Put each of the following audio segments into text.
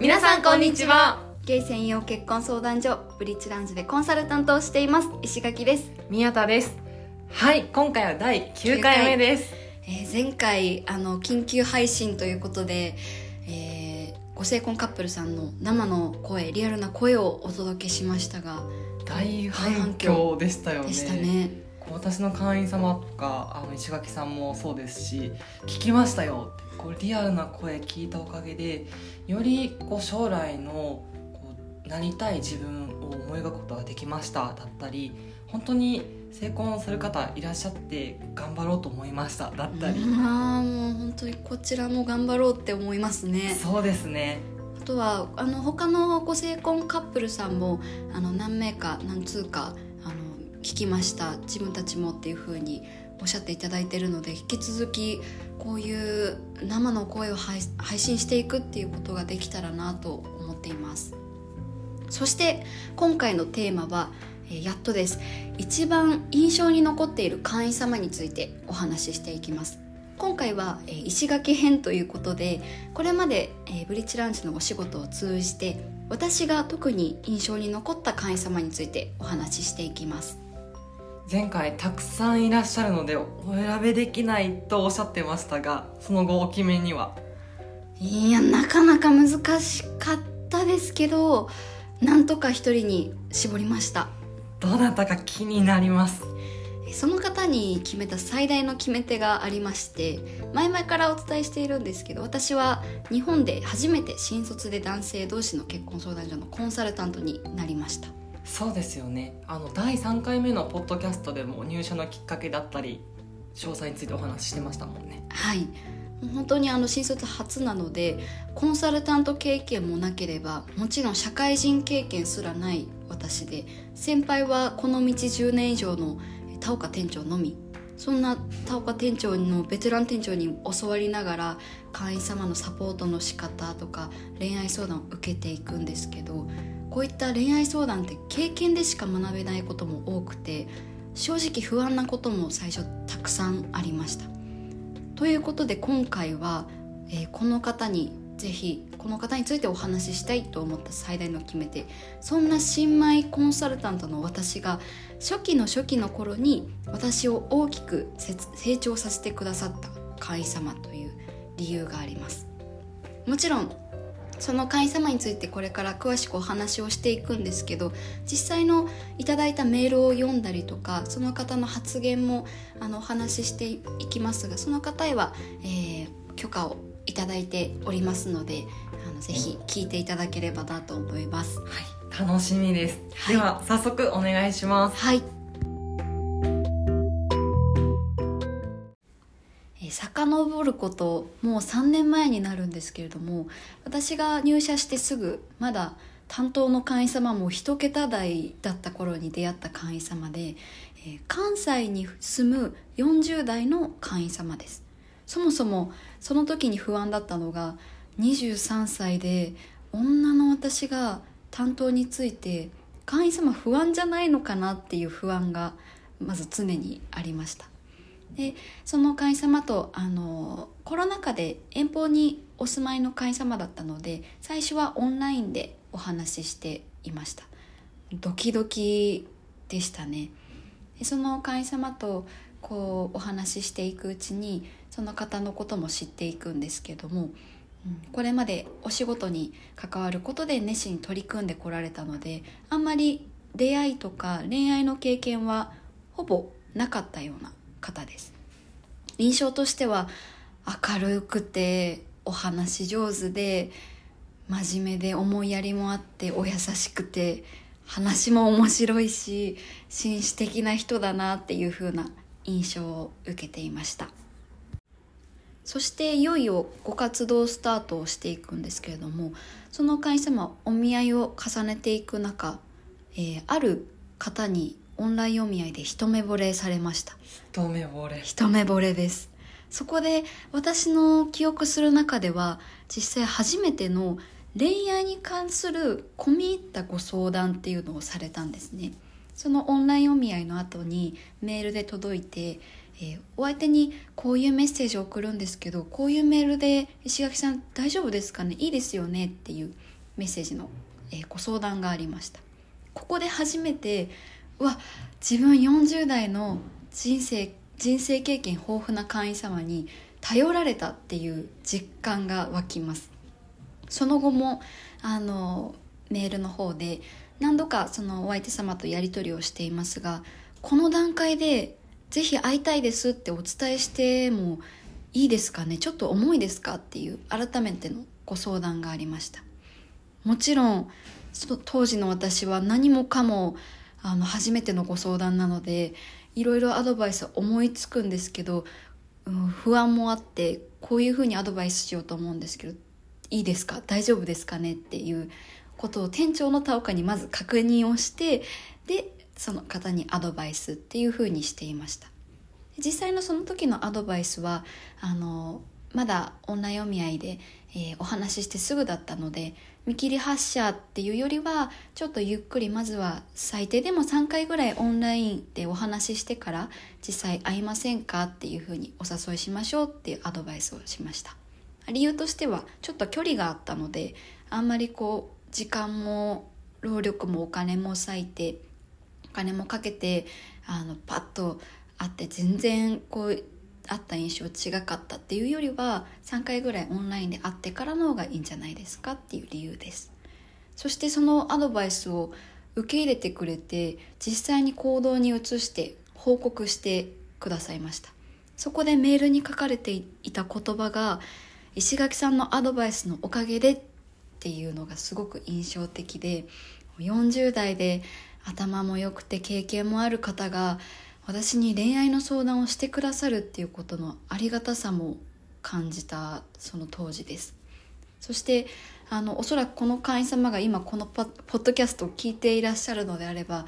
皆さんこんにちは。ゲイ専用結婚相談所ブリッジラウンジでコンサルタントをしています。石垣です、宮田です。はい今回は第9回目です。えー前回あの緊急配信ということで、えーご成婚カップルさんの生の声リアルな声をお届けしましたが大反響でしたよね。でしたね。こう私の会員様とかあの石垣さんもそうですし聞きましたよ。ってこうリアルな声聞いたおかげでよりこう将来のこうなりたい自分を思い描くことができましただったり本当に成婚する方いらっしゃって頑張ろうと思いましただったり、ああもう本当にこちらも頑張ろうって思いますね。そうですね。あとはあの他のご成婚カップルさんもあの何名か何通か聞きました。自分たちもっていう風におっしゃっていただいてるので引き続きこういう生の声を配信していくっていうことができたらなと思っています。そして今回のテーマは、えやっとです。一番印象に残っている会員様についてお話ししていきます。今回は、え石垣編ということでこれまで、えブリッジラウンジのお仕事を通じて私が特に印象に残った会員様についてお話ししていきます。前回たくさんいらっしゃるのでお選べできないとおっしゃってましたがその後お決めには？いやなかなか難しかったですけどなんとか一人に絞りました。どなたか気になります。その方に決めた最大の決め手がありまして前々からお伝えしているんですけど私は日本で初めて新卒で男性同士の結婚相談所のコンサルタントになりましたそうですよね。あの第3回目のポッドキャストでも入社のきっかけだったり詳細についてお話ししてましたもんね。はい。本当にあの新卒初なのでコンサルタント経験もなければもちろん社会人経験すらない私で先輩はこの道10年以上の田岡店長のみ。そんな田岡店長のベテラン店長に教わりながら会員様のサポートの仕方とか恋愛相談を受けていくんですけどこういった恋愛相談って経験でしか学べないことも多くて正直不安なことも最初たくさんありました。ということで今回は、えーこの方にぜひこの方についてお話ししたいと思った最大の決め手そんな新米コンサルタントの私が初期の初期の頃に私を大きく成長させてくださった会員様という理由があります。もちろんその会員様についてこれから詳しくお話をしていくんですけど実際のいただいたメールを読んだりとかその方の発言もあのお話ししていきますがその方へは、えー許可をいただいておりますのであのぜひ聞いていただければなと思います。はい楽しみです、はいでは早速お願いしますはい。遡ることもう3年前になるんですけれども私が入社してすぐまだ担当の会員様も一桁台だった頃に出会った会員様で、えー関西に住む40代の会員様です。そもそもその時に不安だったのが23歳で女の私が担当について会員様不安じゃないのかなっていう不安がまず常にありました。でその会員様とあのコロナ禍で遠方にお住まいの会員様だったので最初はオンラインでお話ししていました。ドキドキでしたね。でその会員様とこうお話ししていくうちにその方のことも知っていくんですけども、うんこれまでお仕事に関わることで熱心に取り組んでこられたのであんまり出会いとか恋愛の経験はほぼなかったような方です。印象としては明るくてお話上手で真面目で思いやりもあってお優しくて話も面白いし紳士的な人だなっていう風な印象を受けていました。そしていよいよご活動スタートをしていくんですけれどもその会社もお見合いを重ねていく中、えーある方にオンラインお見合いで一目惚れされました。一目惚れ。一目惚れです。そこで私の記憶する中では実際初めての恋愛に関する込み入ったご相談っていうのをされたんですね。そのオンラインお見合いの後にメールで届いて、えーお相手にこういうメッセージを送るんですけどこういうメールで石垣さん大丈夫ですかね？いいですよね？っていうメッセージの、えーご相談がありました。ここで初めてうわ自分40代の人生人生経験豊富な会員様に頼られたっていう実感が湧きます。その後もあのメールの方で何度かそのお相手様とやり取りをしていますがこの段階でぜひ会いたいですってお伝えしてもいいですかね？ちょっと重いですかっていう改めてのご相談がありました。もちろん当時の私は何もかもあの初めてのご相談なのでいろいろアドバイス思いつくんですけど、うん、不安もあってこういうふうにアドバイスしようと思うんですけどいいですか？大丈夫ですかね？っていうことを店長の田岡にまず確認をしてでその方にアドバイスっていうふうにしていました。実際のその時のアドバイスはあのまだオンラインお見合いで、えーお話ししてすぐだったので見切り発車っていうよりはちょっとゆっくりまずは最低でも3回ぐらいオンラインでお話ししてから実際会いませんかっていうふうにお誘いしましょうっていうアドバイスをしました。理由としてはちょっと距離があったのであんまりこう時間も労力もお金も割いてお金もかけてあのパッと会って全然こう会った印象違かったっていうよりは3回ぐらいオンラインで会ってからの方がいいんじゃないですかっていう理由です。そしてそのアドバイスを受け入れてくれて実際に行動に移して報告してくださいました。そこでメールに書かれていた言葉が石垣さんのアドバイスのおかげでっていうのがすごく印象的で40代で頭も良くて経験もある方が私に恋愛の相談をしてくださるっていうことのありがたさも感じたその当時です。そしてあのおそらくこの会員様が今このポッドキャストを聞いていらっしゃるのであれば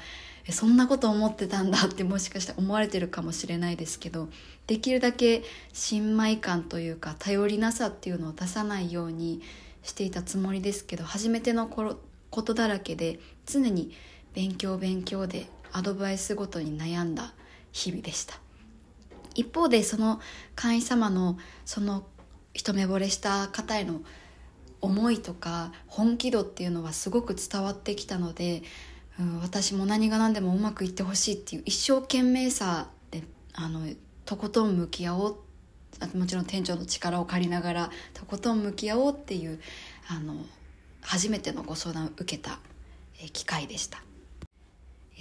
そんなこと思ってたんだってもしかしたら思われてるかもしれないですけどできるだけ新米感というか頼りなさっていうのを出さないようにしていたつもりですけど初めての頃ことだらけで常に勉強勉強でアドバイスごとに悩んだ日々でした。一方でその会員様のその一目惚れした方への思いとか本気度っていうのはすごく伝わってきたので、うん、私も何が何でもうまくいってほしいっていう一生懸命さであのとことん向き合おうもちろん店長の力を借りながらとことん向き合おうっていうあの初めてのご相談を受けた機会でした。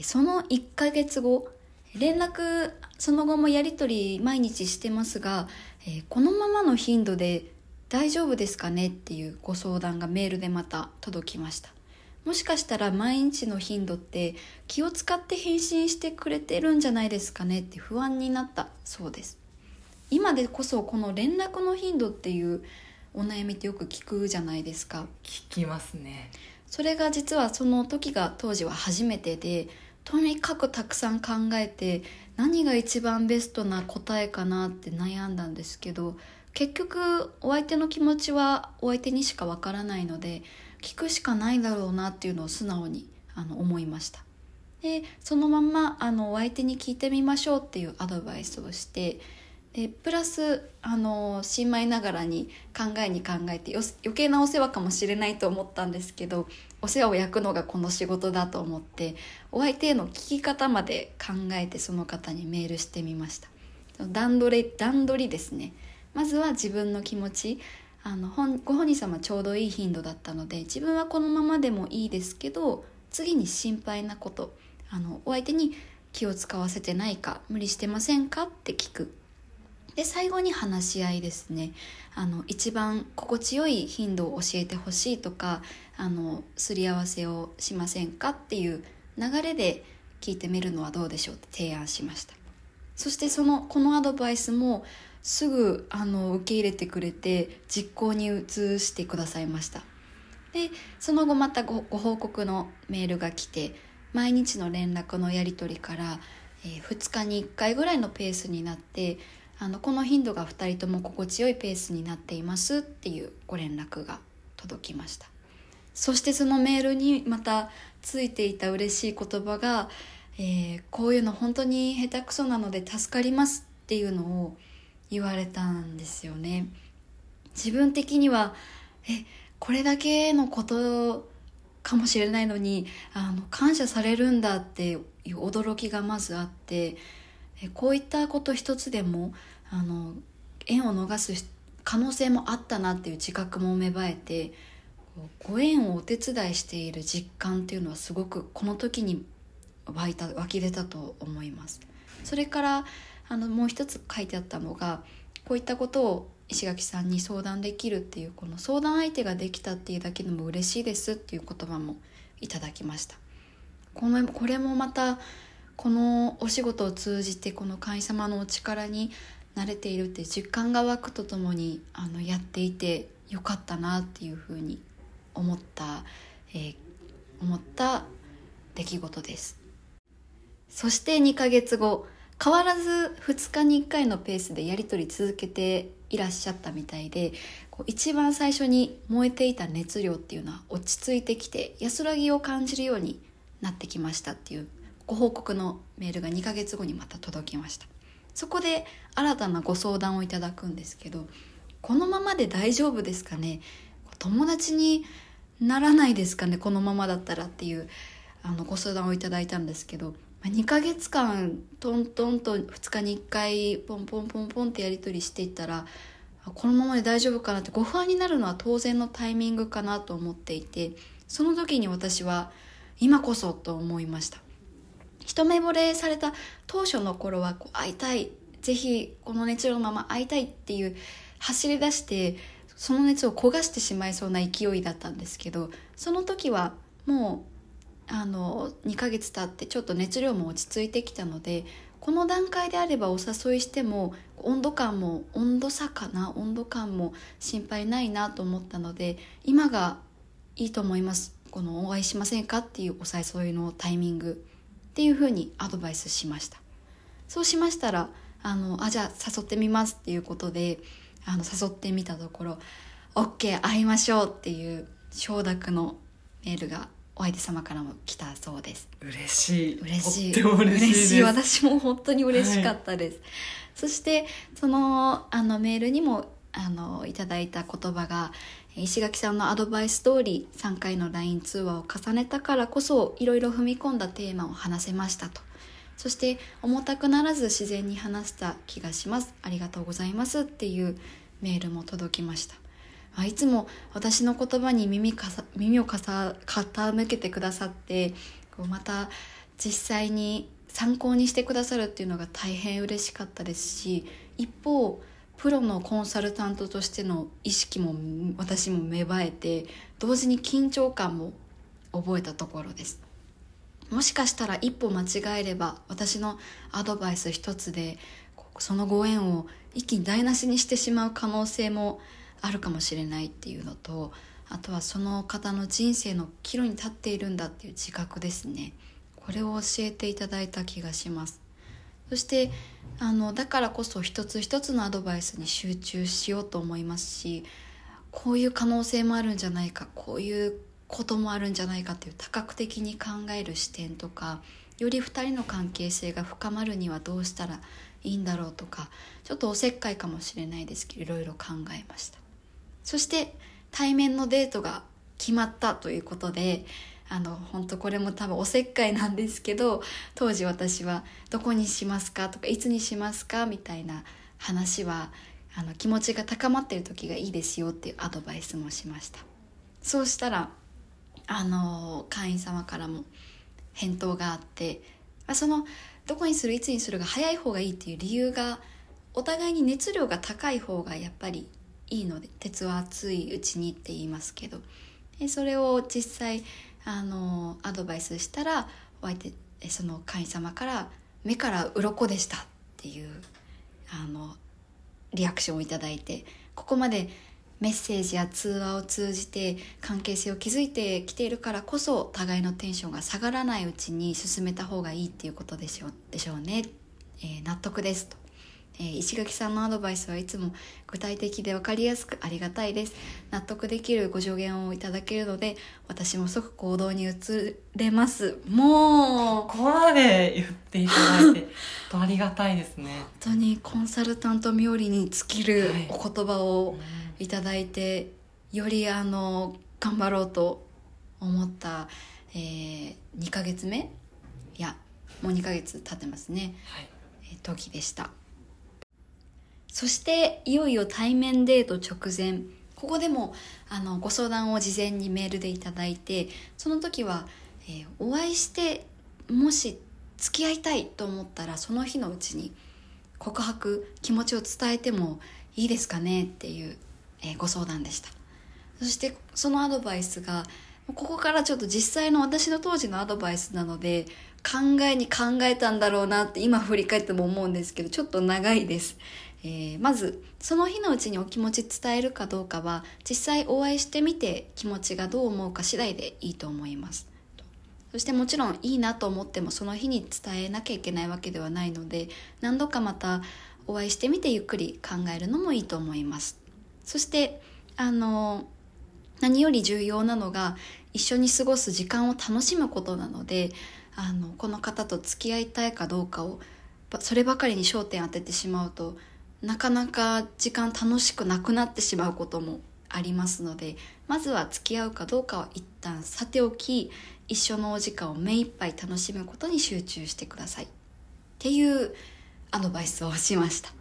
その1ヶ月後連絡その後もやり取り毎日してますが、えーこのままの頻度で大丈夫ですかねっていうご相談がメールでまた届きました。もしかしたら毎日の頻度って気を使って返信してくれてるんじゃないですかねって不安になったそうです。今でこそこの連絡の頻度っていうお悩みってよく聞くじゃないですか。聞きますね。それが実はその時が当時は初めてでとにかくたくさん考えて何が一番ベストな答えかなって悩んだんですけど結局お相手の気持ちはお相手にしかわからないので聞くしかないだろうなっていうのを素直にあの思いました。でそのまんまあのお相手に聞いてみましょうっていうアドバイスをしてでプラスあの新米ながらに考えに考えてよ余計なお世話かもしれないと思ったんですけどお世話を焼くのがこの仕事だと思ってお相手への聞き方まで考えてその方にメールしてみました。段取り段取りですね。まずは自分の気持ち。あのご本人様ちょうどいい頻度だったので自分はこのままでもいいですけど次に心配なこと。あのお相手に気を使わせてないか無理してませんかって聞く。で最後に話し合いですね。あの一番心地よい頻度を教えてほしいとかあのすり合わせをしませんかっていう流れで聞いてみるのはどうでしょうって提案しました。そしてそのこのアドバイスもすぐあの受け入れてくれて実行に移してくださいました。でその後またご報告のメールが来て毎日の連絡のやり取りから、えー2日に1回ぐらいのペースになってあのこの頻度が2人とも心地よいペースになっていますっていうご連絡が届きました。そしてそのメールにまたついていた嬉しい言葉が、えーこういうの本当に下手くそなので助かりますっていうのを言われたんですよね。自分的にはえこれだけのことかもしれないのにあの感謝されるんだっていう驚きがまずあってこういったこと一つでもあの縁を逃す可能性もあったなっていう自覚も芽生えてこうご縁をお手伝いしている実感っていうのはすごくこの時に湧いた湧き出たと思います。それからあのもう一つ書いてあったのがこういったことを石垣さんに相談できるっていうこの相談相手ができたっていうだけでも嬉しいですっていう言葉もいただきましたこのこれもまたこのお仕事を通じてこの神様のお力に慣れているって実感が湧くとともにあのやっていてよかったなっていうふうに思った、えー、思った出来事です。そして2ヶ月後変わらず2日に1回のペースでやり取り続けていらっしゃったみたいでこう一番最初に燃えていた熱量っていうのは落ち着いてきて安らぎを感じるようになってきましたっていうご報告のメールが2ヶ月後にまた届きました。そこで新たなご相談をいただくんですけどこのままで大丈夫ですかね？友達にならないですかね？このままだったらっていうあのご相談をいただいたんですけど2ヶ月間トントンと2日に1回ポンポンポンポンってやり取りしていったらこのままで大丈夫かなってご不安になるのは当然のタイミングかなと思っていてその時に私は今こそと思いました。一目惚れされた当初の頃はこう会いたいぜひこの熱量のまま会いたいっていう走り出してその熱を焦がしてしまいそうな勢いだったんですけどその時はもうあの2ヶ月経ってちょっと熱量も落ち着いてきたのでこの段階であればお誘いしても温度感も温度差かな温度感も心配ないなと思ったので今がいいと思います。このお会いしませんかっていうお誘いのタイミング。っていうふうにアドバイスしました。そうしましたらあのあじゃあ誘ってみますっていうことであの誘ってみたところ OK 会いましょうっていう承諾のメールがお相手様からも来たそうです。嬉しい。嬉しい。とっても嬉しい私も本当に嬉しかったです、はい、そしてそのあのメールにもあのいただいた言葉が石垣さんのアドバイス通り3回の LINE 通話を重ねたからこそいろいろ踏み込んだテーマを話せましたと。そして重たくならず自然に話した気がします。ありがとうございますっていうメールも届きました。あいつも私の言葉に耳かさ耳をかさ傾けてくださってこうまた実際に参考にしてくださるっていうのが大変嬉しかったですし一方プロのコンサルタントとしての意識も私も芽生えて同時に緊張感も覚えたところです。もしかしたら一歩間違えれば私のアドバイス一つでそのご縁を一気に台無しにしてしまう可能性もあるかもしれないっていうのとあとはその方の人生の岐路に立っているんだっていう自覚ですね。これを教えていただいた気がします。そしてあのだからこそ一つ一つのアドバイスに集中しようと思いますしこういう可能性もあるんじゃないかこういうこともあるんじゃないかっていう多角的に考える視点とかより2人の関係性が深まるにはどうしたらいいんだろうとかちょっとおせっかいかもしれないですけどいろいろ考えました。そして対面のデートが決まったということであの本当これも多分おせっかいなんですけど当時私は「どこにしますか?」とか「いつにしますか?」みたいな話はあの気持ちが高まってる時がいいですよっていうアドバイスもしましたそうしたらあの会員様からも返答があってそのどこにする？いつにする？が早い方がいいっていう理由がお互いに熱量が高い方がやっぱりいいので鉄は熱いうちにって言いますけどでそれを実際あのアドバイスしたらお相手その会員様から「目から鱗でした」っていうあのリアクションを頂いてここまでメッセージや通話を通じて関係性を築いてきているからこそ互いのテンションが下がらないうちに進めた方がいいっていうことでしょうでしょうね、えー、納得ですと。えー、石垣さんのアドバイスはいつも具体的で分かりやすくありがたいです。納得できるご助言をいただけるので私も即行動に移れます。もう。ここまで言っていただいてとありがたいですね。本当にコンサルタント冥利に尽きるお言葉をいただいてよりあの頑張ろうと思った、えー、2ヶ月目？いやもう2ヶ月経ってますね、はい、え時でしたそしていよいよ対面デート直前ここでもあのご相談を事前にメールでいただいてその時は、えー、お会いしてもし付き合いたいと思ったらその日のうちに告白気持ちを伝えてもいいですかね？っていう、えー、ご相談でした。そしてそのアドバイスがここからちょっと実際の私の当時のアドバイスなので考えに考えたんだろうなって今振り返っても思うんですけどちょっと長いです。えー、まずその日のうちにお気持ち伝えるかどうかは実際お会いしてみて気持ちがどう思うか次第でいいと思います。そしてもちろんいいなと思ってもその日に伝えなきゃいけないわけではないので何度かまたお会いしてみてゆっくり考えるのもいいと思います。そしてあの何より重要なのが一緒に過ごす時間を楽しむことなのであのこの方と付き合いたいかどうかをそればかりに焦点当ててしまうとなかなか時間楽しくなくなってしまうこともありますのでまずは付き合うかどうかは一旦さておき一緒のお時間を目いっぱい楽しむことに集中してください。っていうアドバイスをしました。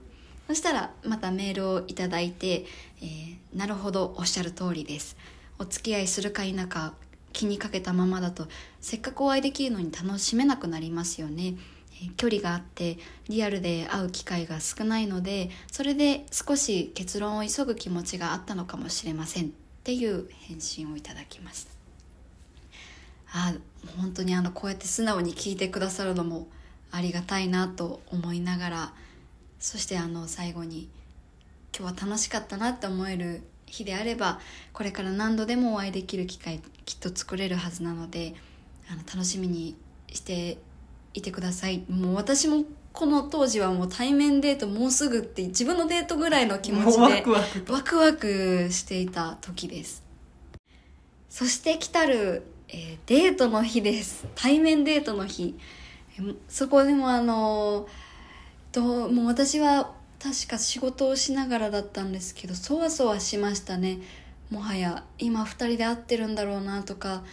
そしたらまたメールをいただいて、えー、なるほどおっしゃる通りです。お付き合いするか否か気にかけたままだとせっかくお会いできるのに楽しめなくなりますよね。距離があってリアルで会う機会が少ないのでそれで少し結論を急ぐ気持ちがあったのかもしれませんっていう返信をいただきました。あ本当にあのこうやって素直に聞いてくださるのもありがたいなと思いながらそしてあの最後に今日は楽しかったなって思える日であればこれから何度でもお会いできる機会きっと作れるはずなのであの楽しみにしていてください。もう私もこの当時はもう対面デートもうすぐって自分のデートぐらいの気持ちでワクワクしていた時です。そして来たる、えー、デートの日です。対面デートの日。そこでもあのともう私は確か仕事をしながらだったんですけどそわそわしましたね。もはや今2人で会ってるんだろうなとか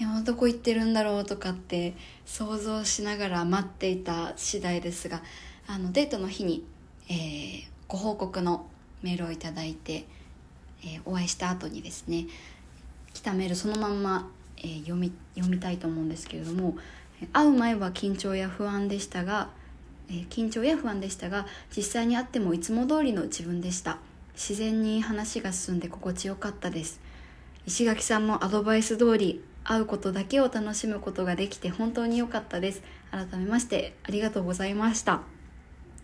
今どこ行ってるんだろうとかって想像しながら待っていた次第ですがあのデートの日に、えー、ご報告のメールを頂いて、えー、お会いした後にですね来たメールそのまんま、えー、読み読みたいと思うんですけれども会う前は緊張や不安でしたが、えー、緊張や不安でしたが実際に会ってもいつも通りの自分でした。自然に話が進んで心地よかったです。石垣さんのアドバイス通り会うことだけを楽しむことができて本当に良かったです。改めましてありがとうございました。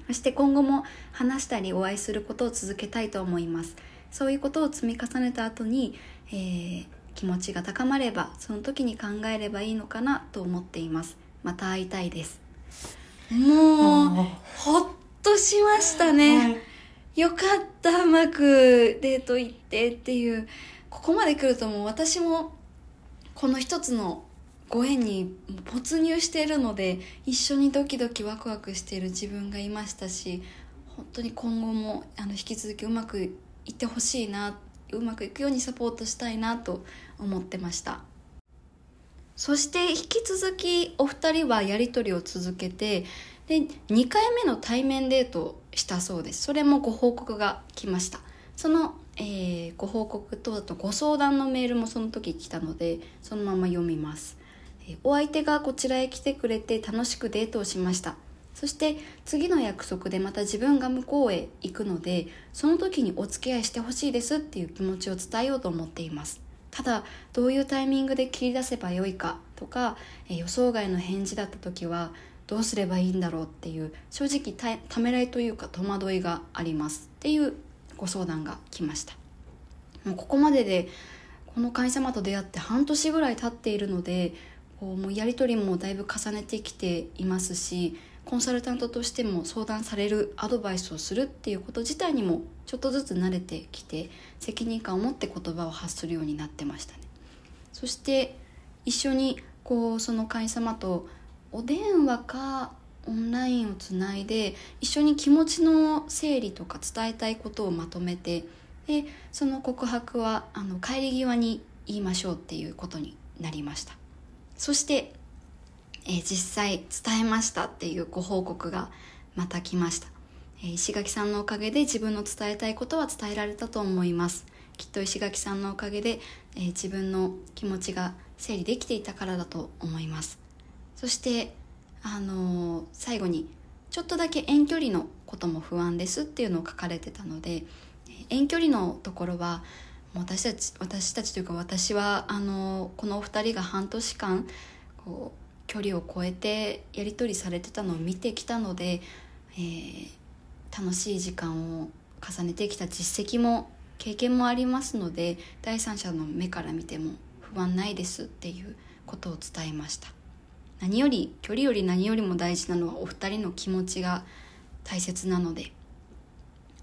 そして今後も話したりお会いすることを続けたいと思います。そういうことを積み重ねた後に、えー、気持ちが高まればその時に考えればいいのかなと思っています。また会いたいです。もうほっとしましたね、よかったうまくデート行ってっていう。ここまで来るともう私もこの一つのご縁に没入しているので一緒にドキドキワクワクしている自分がいましたし本当に今後もあの引き続きうまくいってほしいなうまくいくようにサポートしたいなと思ってました。そして引き続きお二人はやり取りを続けてで2回目の対面デートをしたそうです。それもご報告が来ました。そのえー、ご報告とあとご相談のメールもその時来たのでそのまま読みます、えー、お相手がこちらへ来てくれて楽しくデートをしました。そして次の約束でまた自分が向こうへ行くのでその時にお付き合いしてほしいですっていう気持ちを伝えようと思っています。ただどういうタイミングで切り出せばよいかとか、えー、予想外の返事だった時はどうすればいいんだろうっていう正直ためらいというか戸惑いがあります。っていうご相談が来ました。もうここまででこの会員様と出会って半年ぐらい経っているのでこうもうやり取りもだいぶ重ねてきていますしコンサルタントとしても相談されるアドバイスをするっていうこと自体にもちょっとずつ慣れてきて責任感を持って言葉を発するようになってましたね。そして一緒にこうその会員様とお電話かオンラインをつないで一緒に気持ちの整理とか伝えたいことをまとめてでその告白はあの帰り際に言いましょうっていうことになりました。そして、えー実際伝えましたっていうご報告がまた来ました、えー石垣さんのおかげで自分の伝えたいことは伝えられたと思います。きっと石垣さんのおかげで、えー自分の気持ちが整理できていたからだと思います。そしてあの最後にちょっとだけ遠距離のことも不安ですっていうのを書かれてたので遠距離のところは私たち私たちというか私はあのこのお二人が半年間こう距離を超えてやり取りされてたのを見てきたので、えー楽しい時間を重ねてきた実績も経験もありますので第三者の目から見ても不安ないですっていうことを伝えました。何より距離より何よりも大事なのはお二人の気持ちが大切なので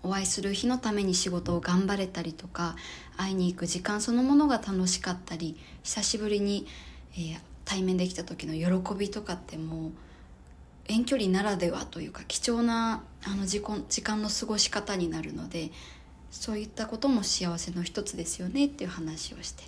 お会いする日のために仕事を頑張れたりとか会いに行く時間そのものが楽しかったり久しぶりに、えー対面できた時の喜びとかってもう遠距離ならではというか貴重なあの時間時間の過ごし方になるのでそういったことも幸せの一つですよねっていう話をして。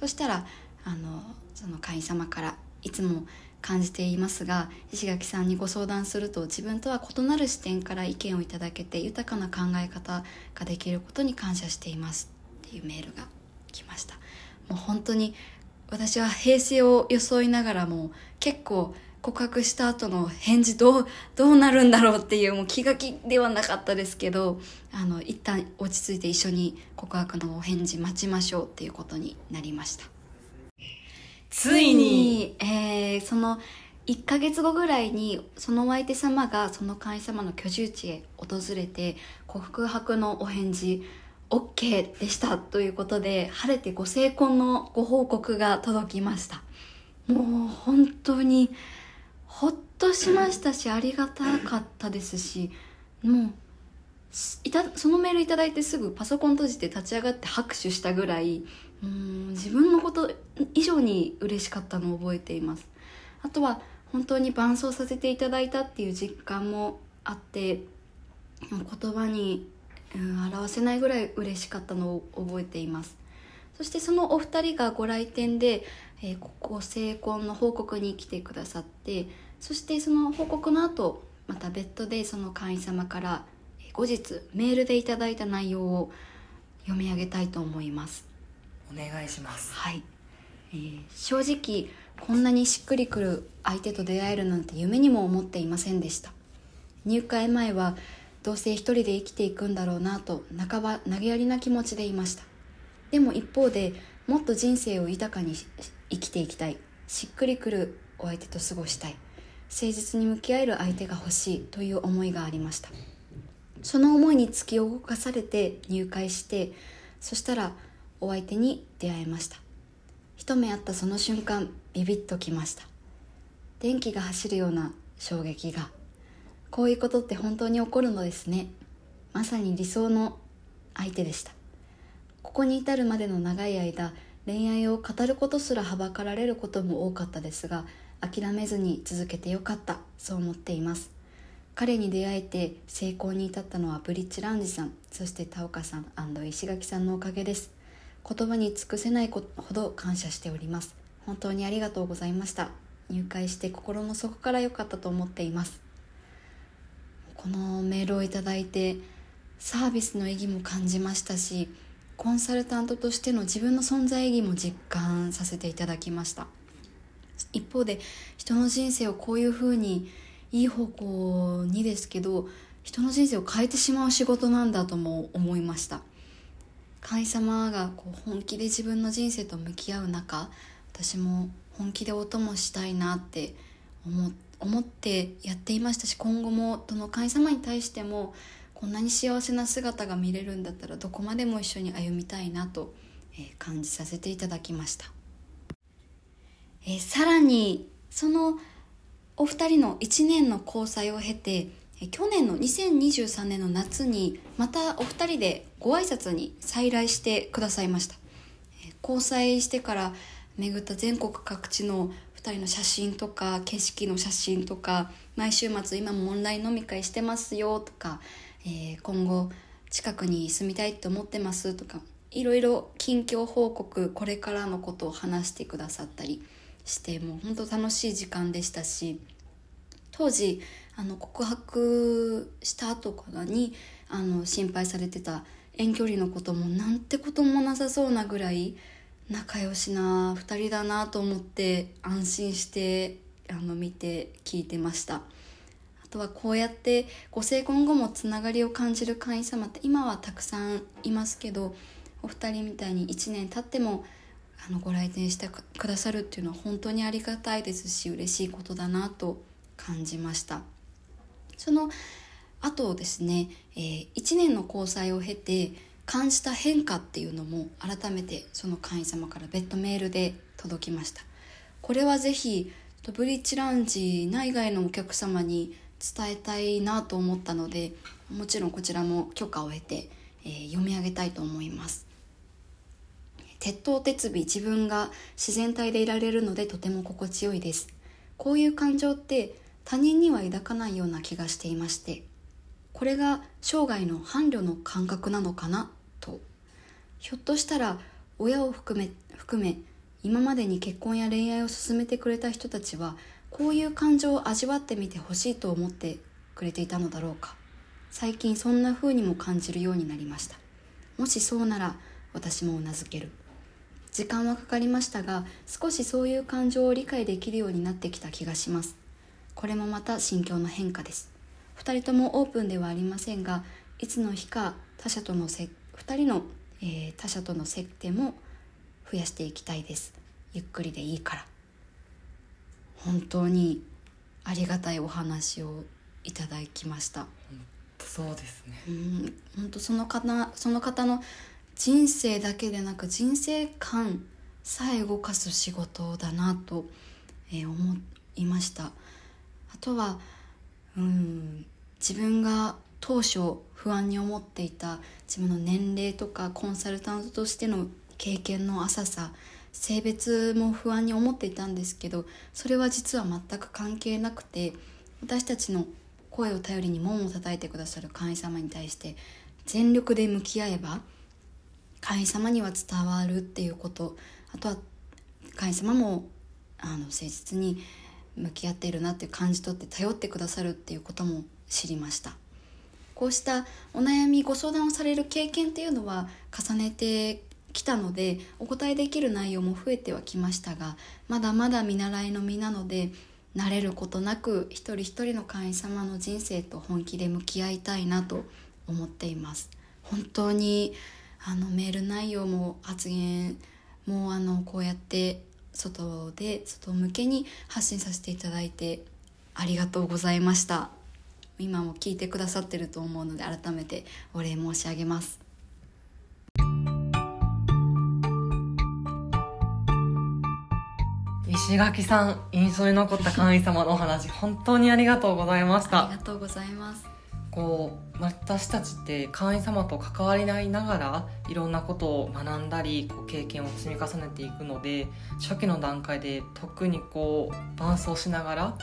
そしたらあのその会員様からいつも感じていますが石垣さんにご相談すると自分とは異なる視点から意見をいただけて豊かな考え方ができることに感謝しています。っていうメールが来ました。もう本当に私は平成を装いながらも結構告白した後の返事どうどうなるんだろうっていうもう気が気ではなかったですけどあの一旦落ち着いて一緒に告白のお返事待ちましょうっていうことになりました。ついに。えーその1ヶ月後ぐらいにそのお相手様がその会員様の居住地へ訪れて告白のお返事 OK でしたということで晴れてご成婚のご報告が届きました。もう本当にほっとしましたしありがたかったですしもういたそのメールいただいてすぐパソコン閉じて立ち上がって拍手したぐらいうん自分のこと以上に嬉しかったのを覚えています。あとは本当に伴奏させていただいたっていう実感もあって言葉に、うん、表せないぐらい嬉しかったのを覚えています。そしてそのお二人がご来店で、えーご成婚の報告に来てくださってそしてその報告の後また別途でその会員様から後日メールでいただいた内容を読み上げたいと思います。お願いします。はい、えー正直こんなにしっくりくる相手と出会えるなんて夢にも思っていませんでした。入会前はどうせ一人で生きていくんだろうなと半ば投げやりな気持ちでいました。でも一方でもっと人生を豊かに生きていきたい。しっくりくるお相手と過ごしたい。誠実に向き合える相手が欲しいという思いがありました。その思いに突き動かされて入会してそしたらお相手に出会えました。一目会ったその瞬間ビビッときました。電気が走るような衝撃が。こういうことって本当に起こるのですね。まさに理想の相手でした。ここに至るまでの長い間恋愛を語ることすらはばかられることも多かったですが諦めずに続けてよかった。そう思っています。彼に出会えて成功に至ったのはブリッジラウンジさんそして田岡さん石垣さんのおかげです。言葉に尽くせないほど感謝しております。本当にありがとうございました。入会して心の底から良かったと思っています。このメールをいただいてサービスの意義も感じましたしコンサルタントとしての自分の存在意義も実感させていただきました。一方で人の人生をこういうふうにいい方向にですけど人の人生を変えてしまう仕事なんだとも思いました。神様がこう本気で自分の人生と向き合う中私も本気でお供したいなって思ってやっていましたし今後もどの神様に対してもこんなに幸せな姿が見れるんだったらどこまでも一緒に歩みたいなと、え感じさせていただきました、えさらにそのお二人の1年の交際を経て去年の2023年の夏にまたお二人でご挨拶に再来してくださいました。交際してから巡った全国各地の2人の写真とか景色の写真とか毎週末今もオンライン飲み会してますよとか、えー今後近くに住みたいって思ってますとかいろいろ近況報告これからのことを話してくださったりしてもう本当楽しい時間でしたし当時あの告白した後からにあの心配されてた遠距離のこともなんてこともなさそうなぐらい仲良しな2人だなと思って安心してあの見て聞いてました。あとはこうやってご成婚後もつながりを感じる会員様って今はたくさんいますけどお二人みたいに1年経ってもあのご来店してくださるっていうのは本当にありがたいですし嬉しいことだなと感じました。その後ですね、えー、1年の交際を経て感じた変化っていうのも改めてその会員様から別途メールで届きました。これはぜひブリッジラウンジ内外のお客様に伝えたいなと思ったのでもちろんこちらも許可を得て、えー、読み上げたいと思います。鉄頭鉄尾自分が自然体でいられるのでとても心地よいです。こういう感情って他人には抱かないような気がしていましてこれが生涯の伴侶の感覚なのかな？と。ひょっとしたら親を含め含め今までに結婚や恋愛を進めてくれた人たちはこういう感情を味わってみてほしいと思ってくれていたのだろうか。最近そんな風にも感じるようになりました。もしそうなら私もうなずける。時間はかかりましたが少しそういう感情を理解できるようになってきた気がします。これもまた心境の変化です。2人ともオープンではありませんがいつの日か他者とのせ2人の、えー、他者との接点も増やしていきたいです。ゆっくりでいいから。本当にありがたいお話をいただきました。そうですね。うん本当その方その方の人生だけでなく人生観さえ動かす仕事だなと、えー、思いました。あとはうん自分が当初不安に思っていた自分の年齢とかコンサルタントとしての経験の浅さ性別も不安に思っていたんですけどそれは実は全く関係なくて私たちの声を頼りに門を叩いてくださる会員様に対して全力で向き合えば会員様には伝わるっていうこと。あとは会員様もあの誠実に向き合っているなって感じ取って頼ってくださるっていうことも知りました。こうしたお悩みご相談をされる経験っていうのは重ねてきたのでお答えできる内容も増えてはきましたがまだまだ見習いの身なので慣れることなく一人一人の会員様の人生と本気で向き合いたいなと思っています。本当にあのメール内容も発言もあのこうやって外で外向けに発信させていただいてありがとうございました。今も聞いてくださってると思うので改めてお礼申し上げます。石垣さん印象に残った会員様のお話本当にありがとうございました。ありがとうございますこう私たちって会員様と関わり合いながらいろんなことを学んだりこう経験を積み重ねていくので初期の段階で特にこう伴走しながら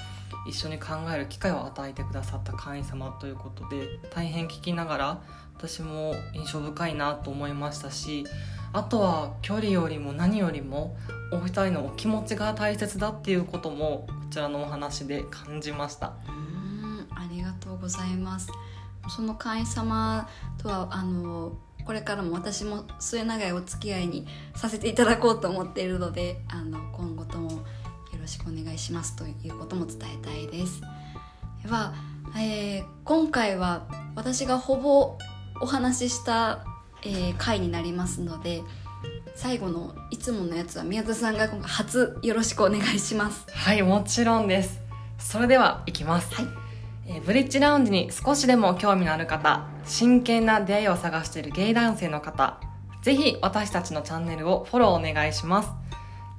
一緒に考える機会を与えてくださった会員様ということで大変聞きながら私も印象深いなと思いましたしあとは距離よりも何よりもお二人のお気持ちが大切だっていうこともこちらのお話で感じました。ございます。その会員様とはあのこれからも私も末永いお付き合いにさせていただこうと思っているのであの今後ともよろしくお願いしますということも伝えたいです。では、えー、今回は私がほぼお話ししたえー、回になりますので最後のいつものやつは宮田さんが今回初よろしくお願いします。はいもちろんです。それではいきます、はいえ、ブリッジラウンジに少しでも興味のある方真剣な出会いを探しているゲイ男性の方ぜひ私たちのチャンネルをフォローお願いします。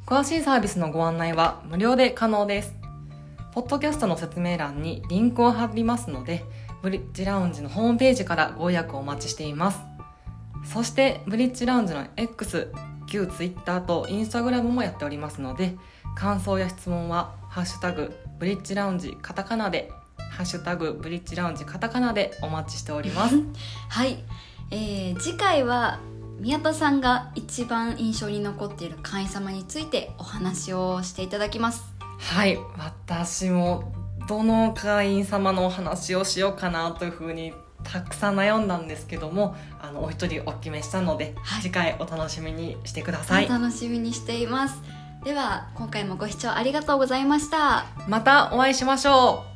詳しいサービスのご案内は無料で可能です。ポッドキャストの説明欄にリンクを貼りますのでブリッジラウンジのホームページからご予約をお待ちしています。そしてブリッジラウンジの X 旧 Twitter と Instagram もやっておりますので感想や質問は「ハッシュタグブリッジラウンジカタカナ」で「ハッシュタグブリッジラウンジカタカナ」でお待ちしております。はい。えー次回は宮田さんが一番印象に残っている会員様についてお話をしていただきます。はい。私もどの会員様のお話をしようかなというふうにたくさん悩んだんですけどもあのお一人お決めしたので、はい。次回お楽しみにしてください。楽しみにしています。では今回もご視聴ありがとうございました。またお会いしましょう